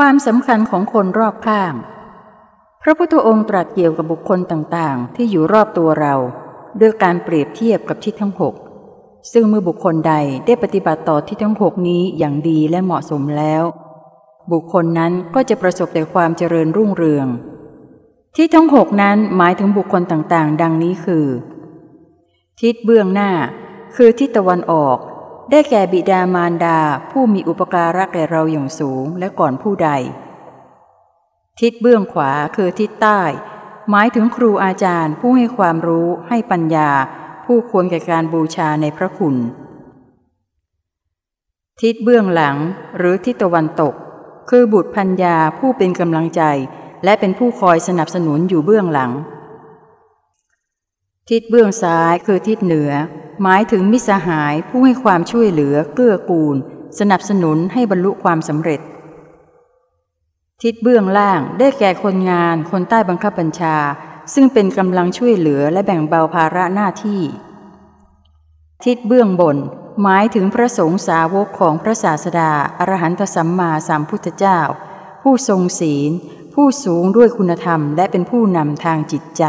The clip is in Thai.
ความสำคัญของคนรอบข้าง พระพุทธองค์ตรัสเกี่ยวกับบุคคลต่างๆ ที่อยู่รอบตัวเรา ด้วยการเปรียบเทียบกับทิศทั้งหกซึ่งเมื่อบุคคลใดได้ปฏิบัติต่อทิศทั้งหกนี้อย่างดีและเหมาะสมแล้ว บุคคลนั้นก็จะประสบแต่ความเจริญรุ่งเรืองทิศทั้งหกนั้นหมายถึงบุคคลต่างๆ ดังนี้คือ ทิศเบื้องหน้า คือทิศตะวันออก ได้แก่บิดามารดาผู้มีอุปการะแก่เราอย่างสูงและก่อนผู้ใด ทิศเบื้องขวาคือทิศใต้ หมายถึงครูอาจารย์ผู้ให้ความรู้ให้ปัญญา ผู้ควรแก่การบูชาในพระคุณ ทิศเบื้องหลังหรือทิศตะวันตก คือบุตรพัญญาผู้เป็นกำลังใจ และเป็นผู้คอยสนับสนุนอยู่เบื้องหลัง ทิศเบื้องซ้ายคือทิศเหนือ หมายถึงมิสหายผู้ให้ความช่วยเหลือเกื้อกูล สนับสนุนให้บรรลุความสำเร็จ ทิศเบื้องล่างได้แก่คนงานคนใต้บังคับบัญชา ซึ่งเป็นกำลังช่วยเหลือและแบ่งเบาภาระหน้าที่ ทิศเบื้องบน หมายถึงพระสงฆ์สาวกของพระศาสดาอรหันตสัมมาสัมพุทธเจ้า ผู้ทรงศีล ผู้สูงด้วยคุณธรรม และเป็นผู้นำทางจิตใจ